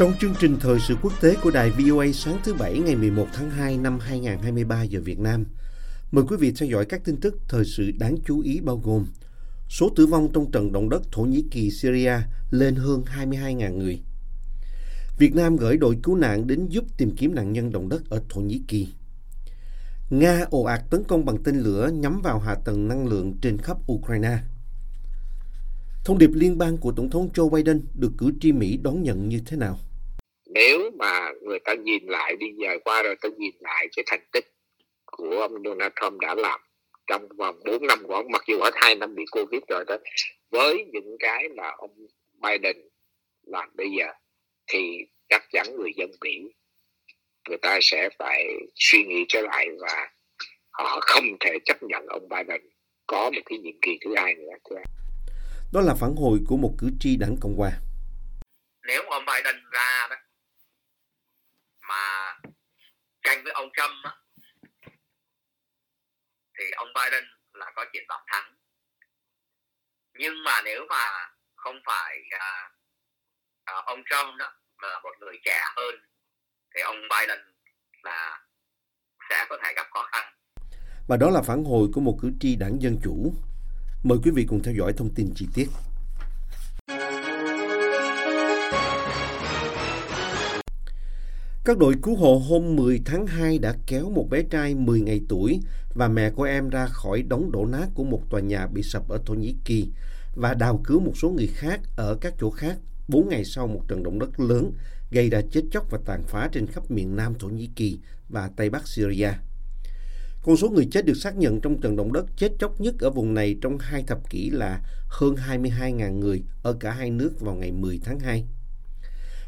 Trong chương trình thời sự quốc tế của đài VOA sáng thứ Bảy ngày 11 tháng 2 năm 2023 giờ Việt Nam, mời quý vị theo dõi các tin tức thời sự đáng chú ý bao gồm số tử vong trong trận động đất Thổ Nhĩ Kỳ Syria lên hơn 22.000 người. Việt Nam gửi đội cứu nạn đến giúp tìm kiếm nạn nhân động đất ở Thổ Nhĩ Kỳ. Nga ồ ạt tấn công bằng tên lửa nhắm vào hạ tầng năng lượng trên khắp Ukraine. Thông điệp liên bang của Tổng thống Joe Biden được cử tri Mỹ đón nhận như thế nào? Nếu mà người ta nhìn lại đi giờ qua rồi ta nhìn lại cái thành tích của ông Donald Trump đã làm trong vòng 4 năm của ông mặc dù ở hai năm bị Covid rồi đó với những cái mà ông Biden làm bây giờ thì chắc chắn người dân Mỹ người ta sẽ phải suy nghĩ trở lại và họ không thể chấp nhận ông Biden có một cái nhiệm kỳ thứ hai nữa thưa anh. Đó là phản hồi của một cử tri đảng Cộng hòa. nếu ông Biden ra đó mà tranh với ông Trump á, thì ông Biden là có triển vọng thắng nhưng mà nếu mà không phải à, à, ông Trump đó mà là một người trẻ hơn thì ông Biden là sẽ có thể gặp khó khăn Và đó là phản hồi của một cử tri đảng Dân Chủ. Mời quý vị cùng theo dõi thông tin chi tiết. Các đội cứu hộ hôm 10 tháng 2 đã kéo một bé trai 10 ngày tuổi và mẹ của em ra khỏi đống đổ nát của một tòa nhà bị sập ở Thổ Nhĩ Kỳ và đào cứu một số người khác ở các chỗ khác 4 ngày sau một trận động đất lớn gây ra chết chóc và tàn phá trên khắp miền Nam Thổ Nhĩ Kỳ và Tây Bắc Syria. Con số người chết được xác nhận trong trận động đất chết chóc nhất ở vùng này trong hai thập kỷ là hơn 22.000 người ở cả hai nước vào ngày 10 tháng 2.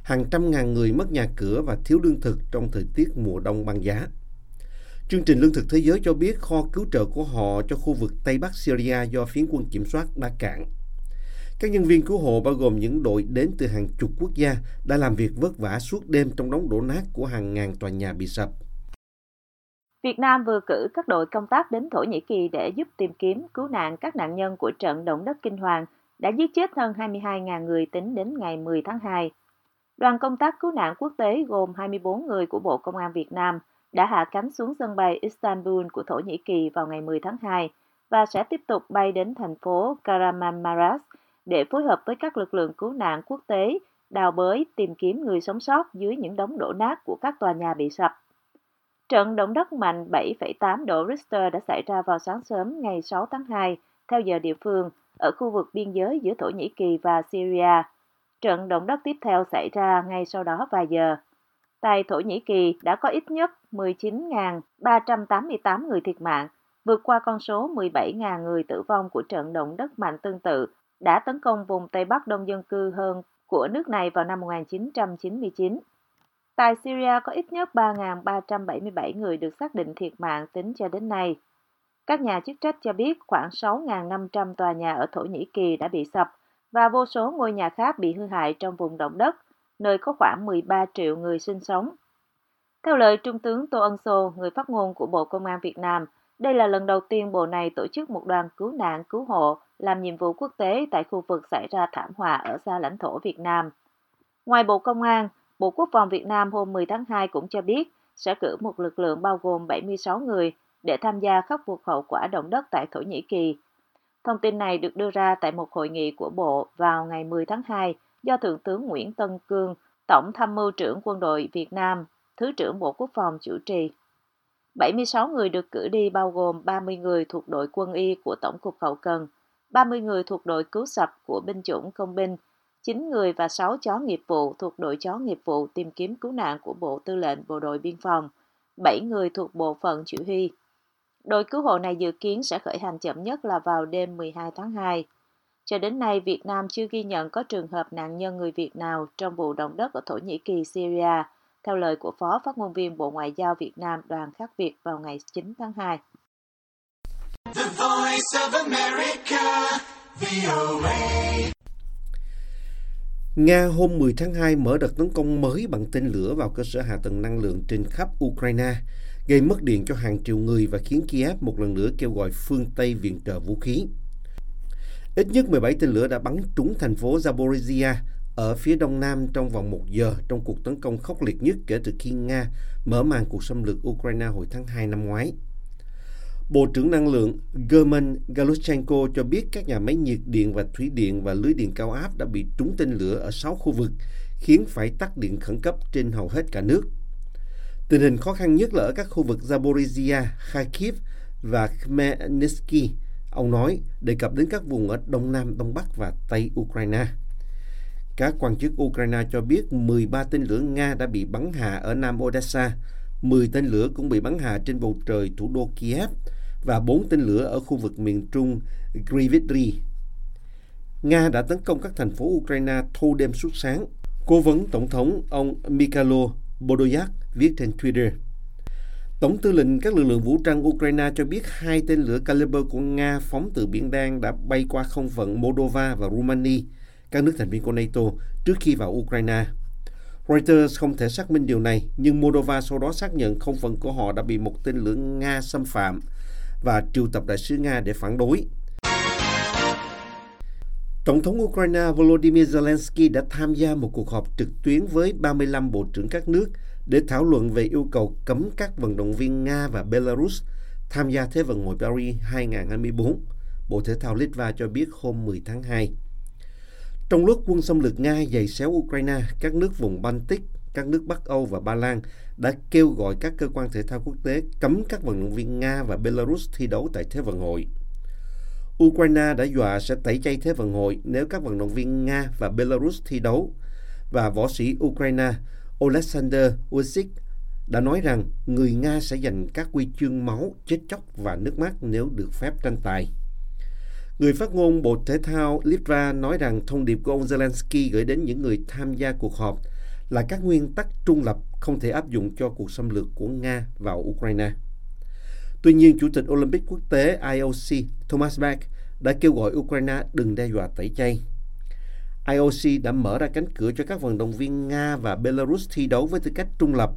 Hàng trăm ngàn người mất nhà cửa và thiếu lương thực trong thời tiết mùa đông băng giá. Chương trình Lương thực Thế giới cho biết kho cứu trợ của họ cho khu vực Tây Bắc Syria do phiến quân kiểm soát đã cạn. Các nhân viên cứu hộ bao gồm những đội đến từ hàng chục quốc gia đã làm việc vất vả suốt đêm trong đống đổ nát của hàng ngàn tòa nhà bị sập. Việt Nam vừa cử các đội công tác đến Thổ Nhĩ Kỳ để giúp tìm kiếm, cứu nạn các nạn nhân của trận động đất kinh hoàng đã giết chết hơn 22.000 người tính đến ngày 10 tháng 2. Đoàn công tác cứu nạn quốc tế gồm 24 người của Bộ Công an Việt Nam đã hạ cánh xuống sân bay Istanbul của Thổ Nhĩ Kỳ vào ngày 10 tháng 2 và sẽ tiếp tục bay đến thành phố Karamanmaras để phối hợp với các lực lượng cứu nạn quốc tế đào bới tìm kiếm người sống sót dưới những đống đổ nát của các tòa nhà bị sập. Trận động đất mạnh 7,8 độ Richter đã xảy ra vào sáng sớm ngày 6 tháng 2 theo giờ địa phương ở khu vực biên giới giữa Thổ Nhĩ Kỳ và Syria. Trận động đất tiếp theo xảy ra ngay sau đó vài giờ. Tại Thổ Nhĩ Kỳ đã có ít nhất 19.388 người thiệt mạng, vượt qua con số 17.000 người tử vong của trận động đất mạnh tương tự đã tấn công vùng Tây Bắc đông dân cư hơn của nước này vào năm 1999. Tại Syria có ít nhất 3.377 người được xác định thiệt mạng tính cho đến nay. Các nhà chức trách cho biết khoảng 6.500 tòa nhà ở Thổ Nhĩ Kỳ đã bị sập và vô số ngôi nhà khác bị hư hại trong vùng động đất, nơi có khoảng 13 triệu người sinh sống. Theo lời Trung tướng Tô Ân Sô, người phát ngôn của Bộ Công an Việt Nam, đây là lần đầu tiên bộ này tổ chức một đoàn cứu nạn cứu hộ làm nhiệm vụ quốc tế tại khu vực xảy ra thảm họa ở xa lãnh thổ Việt Nam. Ngoài Bộ Công an, Bộ Quốc phòng Việt Nam hôm 10 tháng 2 cũng cho biết sẽ cử một lực lượng bao gồm 76 người để tham gia khắc phục hậu quả động đất tại Thổ Nhĩ Kỳ. Thông tin này được đưa ra tại một hội nghị của Bộ vào ngày 10 tháng 2 do Thượng tướng Nguyễn Tân Cương, Tổng tham mưu trưởng quân đội Việt Nam, Thứ trưởng Bộ Quốc phòng chủ trì. 76 người được cử đi bao gồm 30 người thuộc đội quân y của Tổng cục Hậu cần, 30 người thuộc đội cứu sập của binh chủng công binh, 9 người và 6 chó nghiệp vụ thuộc đội chó nghiệp vụ tìm kiếm cứu nạn của Bộ Tư lệnh Bộ đội Biên phòng, 7 người thuộc bộ phận chỉ huy. Đội cứu hộ này dự kiến sẽ khởi hành chậm nhất là vào đêm 12 tháng 2. Cho đến nay, Việt Nam chưa ghi nhận có trường hợp nạn nhân người Việt nào trong vụ động đất ở Thổ Nhĩ Kỳ, Syria, theo lời của Phó Phát ngôn viên Bộ Ngoại giao Việt Nam Đoàn Khắc Việt vào ngày 9 tháng 2. The voice of America, VOA. Nga hôm 10 tháng 2 mở đợt tấn công mới bằng tên lửa vào cơ sở hạ tầng năng lượng trên khắp Ukraine, gây mất điện cho hàng triệu người và khiến Kiev một lần nữa kêu gọi phương Tây viện trợ vũ khí. Ít nhất 17 tên lửa đã bắn trúng thành phố Zaporizhia ở phía đông nam trong vòng một giờ trong cuộc tấn công khốc liệt nhất kể từ khi Nga mở màn cuộc xâm lược Ukraine hồi tháng 2 năm ngoái. Bộ trưởng Năng lượng German Galushchenko cho biết các nhà máy nhiệt điện và thủy điện và lưới điện cao áp đã bị trúng tên lửa ở 6 khu vực, khiến phải tắt điện khẩn cấp trên hầu hết cả nước. Tình hình khó khăn nhất là ở các khu vực Zaporizhia, Kharkiv và Khmelnytsky, ông nói, đề cập đến các vùng ở Đông Nam, Đông Bắc và Tây Ukraine. Các quan chức Ukraine cho biết 13 tên lửa Nga đã bị bắn hạ ở Nam Odessa, 10 tên lửa cũng bị bắn hạ trên bầu trời thủ đô Kiev và 4 tên lửa ở khu vực miền trung Grivitri. Nga đã tấn công các thành phố Ukraine thâu đêm suốt sáng. Cố vấn Tổng thống ông Mikhailo Bodoyak viết trên Twitter. Tổng tư lệnh các lực lượng vũ trang Ukraine cho biết hai tên lửa Caliber của Nga phóng từ Biển Đen đã bay qua không phận Moldova và Romania, các nước thành viên của NATO, trước khi vào Ukraine. Reuters không thể xác minh điều này, nhưng Moldova sau đó xác nhận không phận của họ đã bị một tên lửa Nga xâm phạm và triệu tập đại sứ Nga để phản đối. Tổng thống Ukraine Volodymyr Zelensky đã tham gia một cuộc họp trực tuyến với 35 bộ trưởng các nước để thảo luận về yêu cầu cấm các vận động viên Nga và Belarus tham gia Thế vận hội Paris 2024, Bộ Thể thao Litva cho biết hôm 10 tháng 2. Trong lúc quân xâm lược Nga dày xéo Ukraine, các nước vùng Baltic, các nước Bắc Âu và Ba Lan đã kêu gọi các cơ quan thể thao quốc tế cấm các vận động viên Nga và Belarus thi đấu tại Thế vận hội. Ukraine đã dọa sẽ tẩy chay Thế vận hội nếu các vận động viên Nga và Belarus thi đấu. Và võ sĩ Ukraine Alexander Usyk đã nói rằng người Nga sẽ giành các huy chương máu, chết chóc và nước mắt nếu được phép tranh tài. Người phát ngôn Bộ Thể thao Litva nói rằng thông điệp của ông Zelensky gửi đến những người tham gia cuộc họp là các nguyên tắc trung lập không thể áp dụng cho cuộc xâm lược của Nga vào Ukraine. Tuy nhiên, Chủ tịch Olympic quốc tế IOC Thomas Bach đã kêu gọi Ukraine đừng đe dọa tẩy chay. IOC đã mở ra cánh cửa cho các vận động viên Nga và Belarus thi đấu với tư cách trung lập.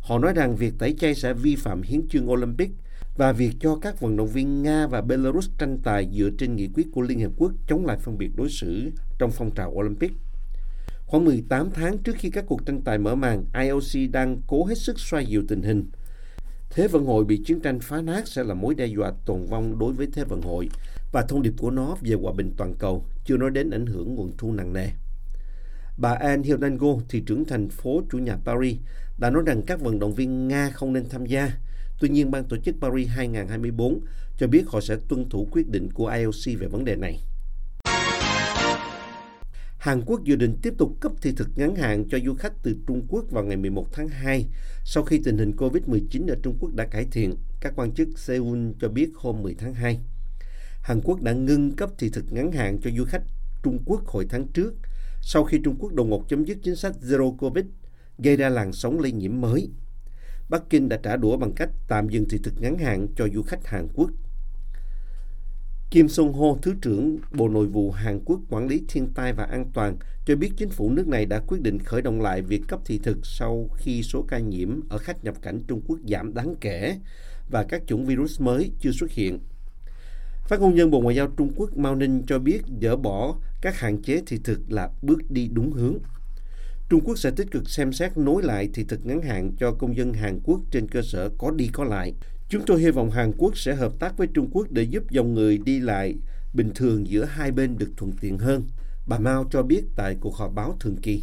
Họ nói rằng việc tẩy chay sẽ vi phạm hiến chương Olympic và việc cho các vận động viên Nga và Belarus tranh tài dựa trên nghị quyết của Liên Hợp Quốc chống lại phân biệt đối xử trong phong trào Olympic. Khoảng 18 tháng trước khi các cuộc tranh tài mở màn, IOC đang cố hết sức xoay dịu tình hình. Thế vận hội bị chiến tranh phá nát sẽ là mối đe dọa tồn vong đối với Thế vận hội và thông điệp của nó về hòa bình toàn cầu, chưa nói đến ảnh hưởng nguồn thu nặng nề. Bà Anne Hidalgo, thị trưởng thành phố chủ nhà Paris, đã nói rằng các vận động viên Nga không nên tham gia. Tuy nhiên, ban tổ chức Paris 2024 cho biết họ sẽ tuân thủ quyết định của IOC về vấn đề này. Hàn Quốc dự định tiếp tục cấp thị thực ngắn hạn cho du khách từ Trung Quốc vào ngày 11 tháng 2 sau khi tình hình COVID-19 ở Trung Quốc đã cải thiện, các quan chức Seoul cho biết hôm 10 tháng 2. Hàn Quốc đã ngưng cấp thị thực ngắn hạn cho du khách Trung Quốc hồi tháng trước sau khi Trung Quốc đột ngột chấm dứt chính sách Zero Covid, gây ra làn sóng lây nhiễm mới. Bắc Kinh đã trả đũa bằng cách tạm dừng thị thực ngắn hạn cho du khách Hàn Quốc. Kim Song Ho, Thứ trưởng Bộ Nội vụ Hàn Quốc quản lý thiên tai và an toàn, cho biết chính phủ nước này đã quyết định khởi động lại việc cấp thị thực sau khi số ca nhiễm ở khách nhập cảnh Trung Quốc giảm đáng kể và các chủng virus mới chưa xuất hiện. Phát ngôn nhân Bộ Ngoại giao Trung Quốc Mao Ninh cho biết dỡ bỏ các hạn chế thị thực là bước đi đúng hướng. Trung Quốc sẽ tích cực xem xét nối lại thị thực ngắn hạn cho công dân Hàn Quốc trên cơ sở có đi có lại. Chúng tôi hy vọng Hàn Quốc sẽ hợp tác với Trung Quốc để giúp dòng người đi lại bình thường giữa hai bên được thuận tiện hơn. Bà Mao cho biết tại cuộc họp báo thường kỳ.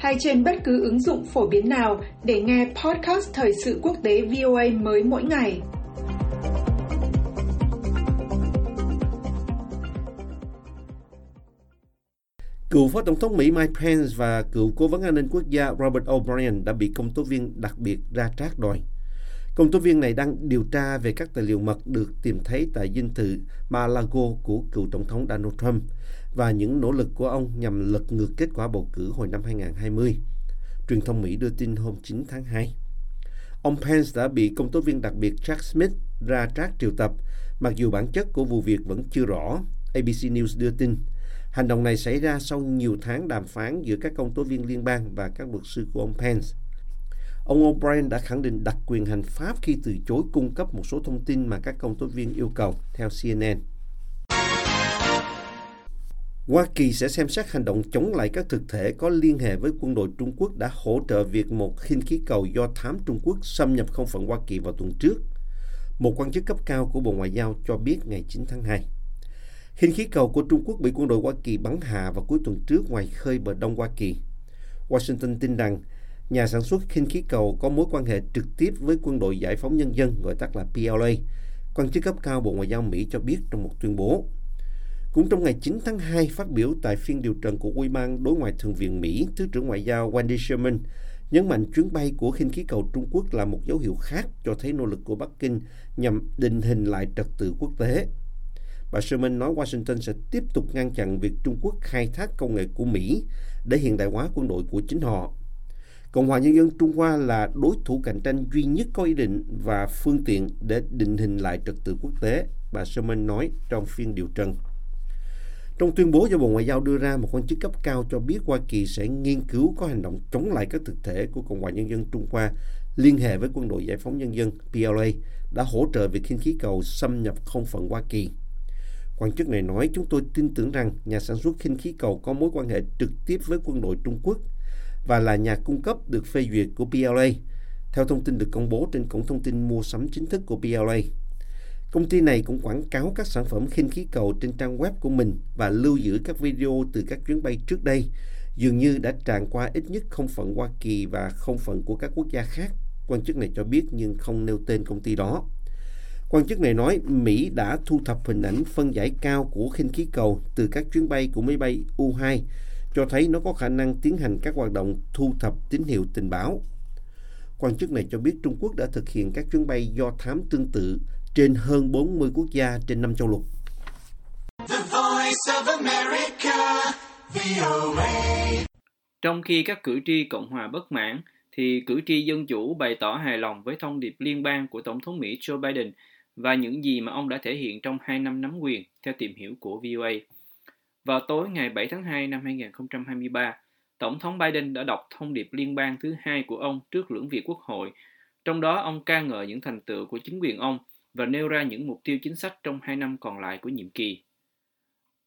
hay trên bất cứ ứng dụng phổ biến nào để nghe podcast Thời sự quốc tế VOA mới mỗi ngày. Cựu Phó Tổng thống Mỹ Mike Pence và cựu Cố vấn an ninh quốc gia Robert O'Brien đã bị công tố viên đặc biệt ra trác đòi. Công tố viên này đang điều tra về các tài liệu mật được tìm thấy tại dinh thự Mar-a-Lago của cựu Tổng thống Donald Trump và những nỗ lực của ông nhằm lật ngược kết quả bầu cử hồi năm 2020. Truyền thông Mỹ đưa tin hôm 9 tháng 2. Ông Pence đã bị công tố viên đặc biệt Jack Smith ra trác triệu tập, mặc dù bản chất của vụ việc vẫn chưa rõ, ABC News đưa tin. Hành động này xảy ra sau nhiều tháng đàm phán giữa các công tố viên liên bang và các luật sư của ông Pence. Ông O'Brien đã khẳng định đặc quyền hành pháp khi từ chối cung cấp một số thông tin mà các công tố viên yêu cầu, theo CNN. Hoa Kỳ sẽ xem xét hành động chống lại các thực thể có liên hệ với quân đội Trung Quốc đã hỗ trợ việc một khinh khí cầu do thám Trung Quốc xâm nhập không phận Hoa Kỳ vào tuần trước. Một quan chức cấp cao của Bộ Ngoại giao cho biết ngày 9 tháng 2. Khinh khí cầu của Trung Quốc bị quân đội Hoa Kỳ bắn hạ vào cuối tuần trước ngoài khơi bờ đông Hoa Kỳ. Washington tin rằng nhà sản xuất khinh khí cầu có mối quan hệ trực tiếp với quân đội giải phóng nhân dân, gọi tắt là PLA. Quan chức cấp cao Bộ Ngoại giao Mỹ cho biết trong một tuyên bố. Cũng trong ngày 9 tháng 2, phát biểu tại phiên điều trần của Ủy ban Đối ngoại Thượng viện Mỹ, Thứ trưởng Ngoại giao Wendy Sherman nhấn mạnh chuyến bay của khinh khí cầu Trung Quốc là một dấu hiệu khác cho thấy nỗ lực của Bắc Kinh nhằm định hình lại trật tự quốc tế. Bà Sherman nói Washington sẽ tiếp tục ngăn chặn việc Trung Quốc khai thác công nghệ của Mỹ để hiện đại hóa quân đội của chính họ. Cộng hòa Nhân dân Trung Hoa là đối thủ cạnh tranh duy nhất có ý định và phương tiện để định hình lại trật tự quốc tế, bà Sherman nói trong phiên điều trần. Trong tuyên bố do Bộ Ngoại giao đưa ra, một quan chức cấp cao cho biết Hoa Kỳ sẽ nghiên cứu có hành động chống lại các thực thể của Cộng hòa Nhân dân Trung Hoa liên hệ với quân đội giải phóng nhân dân PLA đã hỗ trợ việc khinh khí cầu xâm nhập không phận Hoa Kỳ. Quan chức này nói chúng tôi tin tưởng rằng nhà sản xuất khinh khí cầu có mối quan hệ trực tiếp với quân đội Trung Quốc và là nhà cung cấp được phê duyệt của PLA, theo thông tin được công bố trên cổng thông tin mua sắm chính thức của PLA. Công ty này cũng quảng cáo các sản phẩm khinh khí cầu trên trang web của mình và lưu giữ các video từ các chuyến bay trước đây, dường như đã tràn qua ít nhất không phận Hoa Kỳ và không phận của các quốc gia khác. Quan chức này cho biết nhưng không nêu tên công ty đó. Quan chức này nói Mỹ đã thu thập hình ảnh phân giải cao của khinh khí cầu từ các chuyến bay của máy bay U-2 cho thấy nó có khả năng tiến hành các hoạt động thu thập tín hiệu tình báo. Quan chức này cho biết Trung Quốc đã thực hiện các chuyến bay do thám tương tự trên hơn 40 quốc gia trên năm châu lục. The Voice of America, VOA. Trong khi các cử tri Cộng hòa bất mãn, thì cử tri Dân Chủ bày tỏ hài lòng với thông điệp liên bang của Tổng thống Mỹ Joe Biden và những gì mà ông đã thể hiện trong hai năm nắm quyền, theo tìm hiểu của VOA. Vào tối ngày 7 tháng 2 năm 2023, Tổng thống Biden đã đọc thông điệp liên bang thứ hai của ông trước lưỡng viện quốc hội. Trong đó, ông ca ngợi những thành tựu của chính quyền ông và nêu ra những mục tiêu chính sách trong hai năm còn lại của nhiệm kỳ.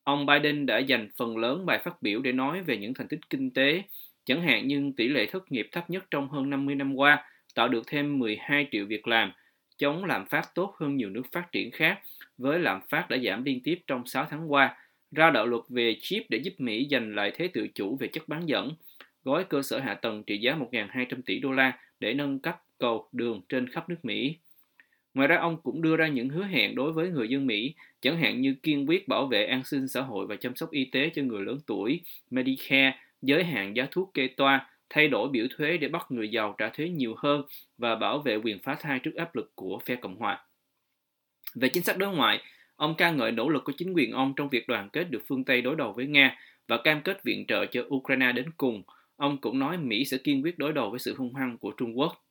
Ông Biden đã dành phần lớn bài phát biểu để nói về những thành tích kinh tế, chẳng hạn như tỷ lệ thất nghiệp thấp nhất trong hơn 50 năm qua, tạo được thêm 12 triệu việc làm, chống lạm phát tốt hơn nhiều nước phát triển khác, với lạm phát đã giảm liên tiếp trong 6 tháng qua, ra đạo luật về chip để giúp Mỹ giành lại thế tự chủ về chất bán dẫn, gói cơ sở hạ tầng trị giá 1.200 tỷ đô la để nâng cấp cầu, đường trên khắp nước Mỹ. Ngoài ra, ông cũng đưa ra những hứa hẹn đối với người dân Mỹ, chẳng hạn như kiên quyết bảo vệ an sinh xã hội và chăm sóc y tế cho người lớn tuổi, Medicare, giới hạn giá thuốc kê toa, thay đổi biểu thuế để bắt người giàu trả thuế nhiều hơn và bảo vệ quyền phá thai trước áp lực của phe Cộng hòa. Về chính sách đối ngoại, ông ca ngợi nỗ lực của chính quyền ông trong việc đoàn kết được phương Tây đối đầu với Nga và cam kết viện trợ cho Ukraine đến cùng. Ông cũng nói Mỹ sẽ kiên quyết đối đầu với sự hung hăng của Trung Quốc.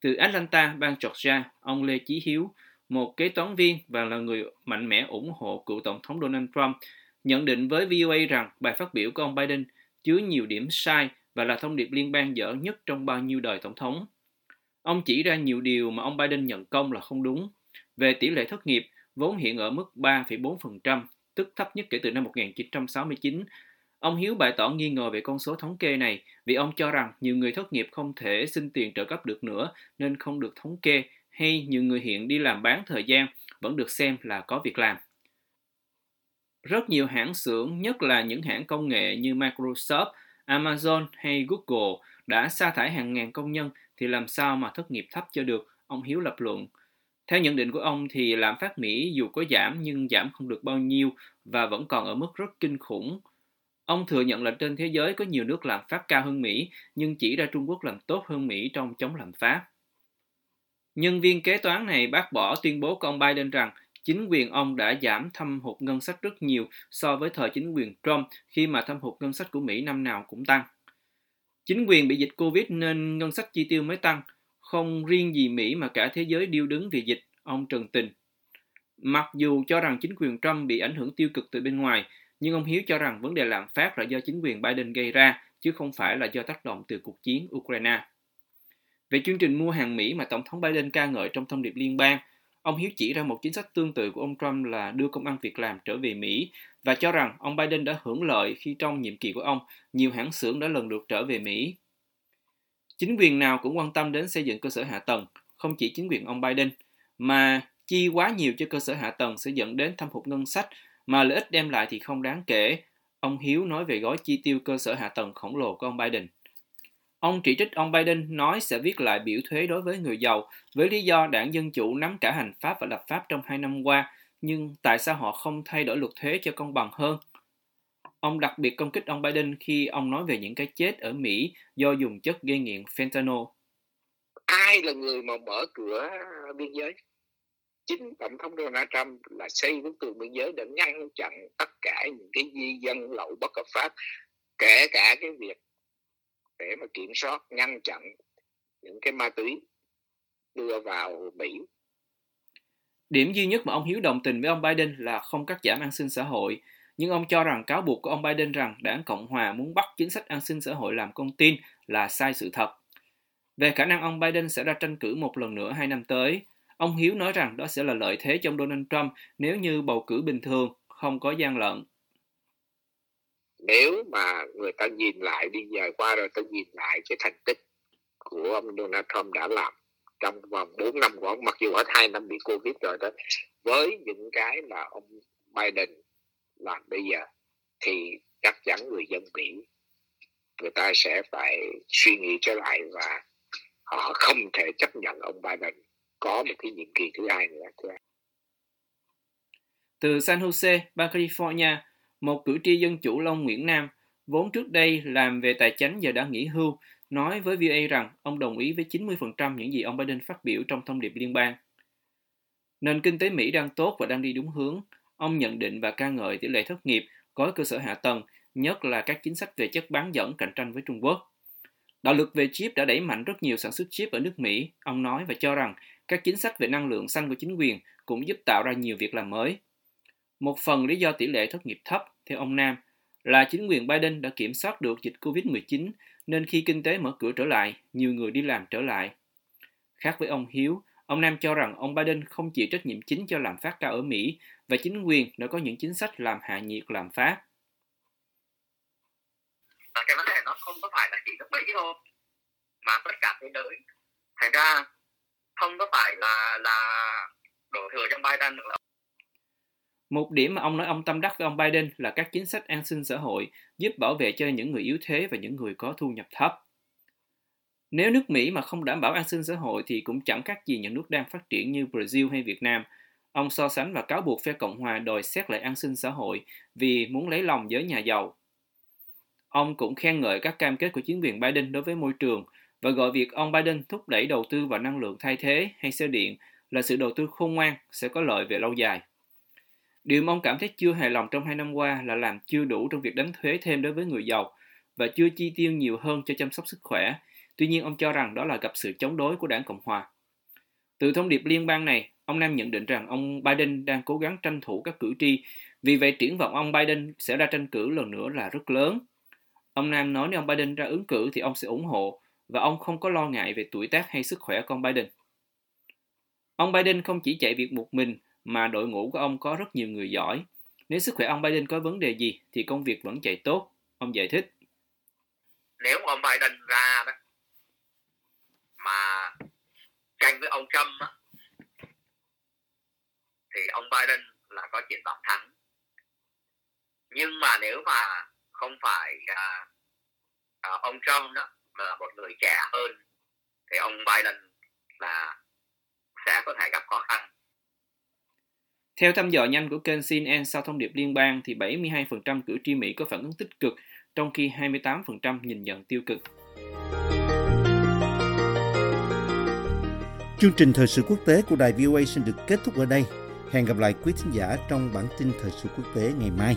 Từ Atlanta, bang Georgia, ông Lê Chí Hiếu, một kế toán viên và là người mạnh mẽ ủng hộ cựu Tổng thống Donald Trump, nhận định với VOA rằng bài phát biểu của ông Biden chứa nhiều điểm sai và là thông điệp liên bang dở nhất trong bao nhiêu đời Tổng thống. Ông chỉ ra nhiều điều mà ông Biden nhận công là không đúng. Về tỷ lệ thất nghiệp, vốn hiện ở mức 3,4%, tức thấp nhất kể từ năm 1969, Ông Hiếu bày tỏ nghi ngờ về con số thống kê này vì ông cho rằng nhiều người thất nghiệp không thể xin tiền trợ cấp được nữa nên không được thống kê hay nhiều người hiện đi làm bán thời gian vẫn được xem là có việc làm. Rất nhiều hãng xưởng, nhất là những hãng công nghệ như Microsoft, Amazon hay Google đã sa thải hàng ngàn công nhân thì làm sao mà thất nghiệp thấp cho được, ông Hiếu lập luận. Theo nhận định của ông thì lạm phát Mỹ dù có giảm nhưng giảm không được bao nhiêu và vẫn còn ở mức rất kinh khủng. Ông thừa nhận là trên thế giới có nhiều nước lạm phát cao hơn Mỹ nhưng chỉ ra Trung Quốc làm tốt hơn Mỹ trong chống lạm phát. Nhân viên kế toán này bác bỏ tuyên bố của ông Biden rằng chính quyền ông đã giảm thâm hụt ngân sách rất nhiều so với thời chính quyền Trump khi mà thâm hụt ngân sách của Mỹ năm nào cũng tăng. Chính quyền bị dịch Covid nên ngân sách chi tiêu mới tăng, không riêng gì Mỹ mà cả thế giới điêu đứng vì dịch, ông Trần Tình. Mặc dù cho rằng chính quyền Trump bị ảnh hưởng tiêu cực từ bên ngoài, nhưng ông Hiếu cho rằng vấn đề lạm phát là do chính quyền Biden gây ra, chứ không phải là do tác động từ cuộc chiến Ukraine. Về chương trình mua hàng Mỹ mà Tổng thống Biden ca ngợi trong thông điệp liên bang, ông Hiếu chỉ ra một chính sách tương tự của ông Trump là đưa công ăn việc làm trở về Mỹ và cho rằng ông Biden đã hưởng lợi khi trong nhiệm kỳ của ông, nhiều hãng xưởng đã lần lượt trở về Mỹ. Chính quyền nào cũng quan tâm đến xây dựng cơ sở hạ tầng, không chỉ chính quyền ông Biden, mà chi quá nhiều cho cơ sở hạ tầng sẽ dẫn đến thâm hụt ngân sách mà lợi ích đem lại thì không đáng kể. Ông Hiếu nói về gói chi tiêu cơ sở hạ tầng khổng lồ của ông Biden. Ông chỉ trích ông Biden nói sẽ viết lại biểu thuế đối với người giàu với lý do đảng Dân Chủ nắm cả hành pháp và lập pháp trong hai năm qua, nhưng tại sao họ không thay đổi luật thuế cho công bằng hơn? Ông đặc biệt công kích ông Biden khi ông nói về những cái chết ở Mỹ do dùng chất gây nghiện fentanyl. Ai là người mà mở cửa biên giới? Chính Tổng thống Donald Trump là xây bức tường biên giới để ngăn chặn tất cả những cái di dân lậu bất hợp pháp, kể cả cái việc để mà kiểm soát ngăn chặn những cái ma túy đưa vào Mỹ. Điểm duy nhất mà ông Hiếu đồng tình với ông Biden là không cắt giảm an sinh xã hội, nhưng ông cho rằng cáo buộc của ông Biden rằng đảng Cộng Hòa muốn bắt chính sách an sinh xã hội làm con tin là sai sự thật. Về khả năng ông Biden sẽ ra tranh cử một lần nữa hai năm tới, ông Hiếu nói rằng đó sẽ là lợi thế trong Donald Trump nếu như bầu cử bình thường, không có gian lận. Nếu mà người ta nhìn lại đi dài qua rồi ta nhìn lại cái thành tích của ông Donald Trump đã làm trong vòng 4 năm của ông mặc dù ở hai năm bị Covid rồi đó với những cái mà ông Biden làm bây giờ thì chắc chắn người dân Mỹ người ta sẽ phải suy nghĩ trở lại và họ không thể chấp nhận ông Biden có một cái nhiệm kỳ thứ hai nữa. Từ San Jose, bang California, một cử tri dân chủ Long Nguyễn Nam, vốn trước đây làm về tài chính giờ đã nghỉ hưu, nói với VOA rằng ông đồng ý với 90% những gì ông Biden phát biểu trong thông điệp liên bang. Nền kinh tế Mỹ đang tốt và đang đi đúng hướng. Ông nhận định và ca ngợi tỷ lệ thất nghiệp, gói cơ sở hạ tầng, nhất là các chính sách về chất bán dẫn cạnh tranh với Trung Quốc. Đạo lực về chip đã đẩy mạnh rất nhiều sản xuất chip ở nước Mỹ, ông nói và cho rằng các chính sách về năng lượng xanh của chính quyền cũng giúp tạo ra nhiều việc làm mới. Một phần lý do tỷ lệ thất nghiệp thấp, theo ông Nam, là chính quyền Biden đã kiểm soát được dịch COVID-19 nên khi kinh tế mở cửa trở lại, nhiều người đi làm trở lại. Khác với ông Hiếu, ông Nam cho rằng ông Biden không chịu trách nhiệm chính cho lạm phát cao ở Mỹ và chính quyền đã có những chính sách làm hạ nhiệt lạm phát. Cái vấn đề không có phải là chỉ nước Mỹ thôi, mà tất cả thế giới. Thành ra không có phải là là đổ thừa cho Biden nữa một điểm mà ông nói ông tâm đắc với ông Biden là các chính sách an sinh xã hội giúp bảo vệ cho những người yếu thế và những người có thu nhập thấp. Nếu nước Mỹ mà không đảm bảo an sinh xã hội thì cũng chẳng khác gì những nước đang phát triển như Brazil hay Việt Nam. Ông so sánh và cáo buộc phe Cộng hòa đòi xét lại an sinh xã hội vì muốn lấy lòng giới nhà giàu. Ông cũng khen ngợi các cam kết của chính quyền Biden đối với môi trường và gọi việc ông Biden thúc đẩy đầu tư vào năng lượng thay thế hay xe điện là sự đầu tư khôn ngoan sẽ có lợi về lâu dài. Điều mà ông cảm thấy chưa hài lòng trong hai năm qua là làm chưa đủ trong việc đánh thuế thêm đối với người giàu và chưa chi tiêu nhiều hơn cho chăm sóc sức khỏe. Tuy nhiên ông cho rằng đó là gặp sự chống đối của đảng Cộng Hòa. Từ thông điệp liên bang này, ông Nam nhận định rằng ông Biden đang cố gắng tranh thủ các cử tri, vì vậy triển vọng ông Biden sẽ ra tranh cử lần nữa là rất lớn. Ông Nam nói nếu ông Biden ra ứng cử thì ông sẽ ủng hộ và ông không có lo ngại về tuổi tác hay sức khỏe của ông Biden. Ông Biden không chỉ chạy việc một mình mà đội ngũ của ông có rất nhiều người giỏi. Nếu sức khỏe ông Biden có vấn đề gì thì công việc vẫn chạy tốt, ông giải thích. Nếu ông Biden ra đó mà tranh với ông Trump á, thì ông Biden là có triển vọng thắng nhưng mà nếu mà không phải à, à, ông Trump đó, mà là một người trẻ hơn thì ông Biden là sẽ có thể gặp khó khăn theo thăm dò nhanh của kênh CNN sau thông điệp liên bang thì 72% cử tri Mỹ có phản ứng tích cực, trong khi 28% nhìn nhận tiêu cực. Chương trình thời sự quốc tế của đài VOA xin được kết thúc ở đây. Hẹn gặp lại quý thính giả trong bản tin thời sự quốc tế ngày mai.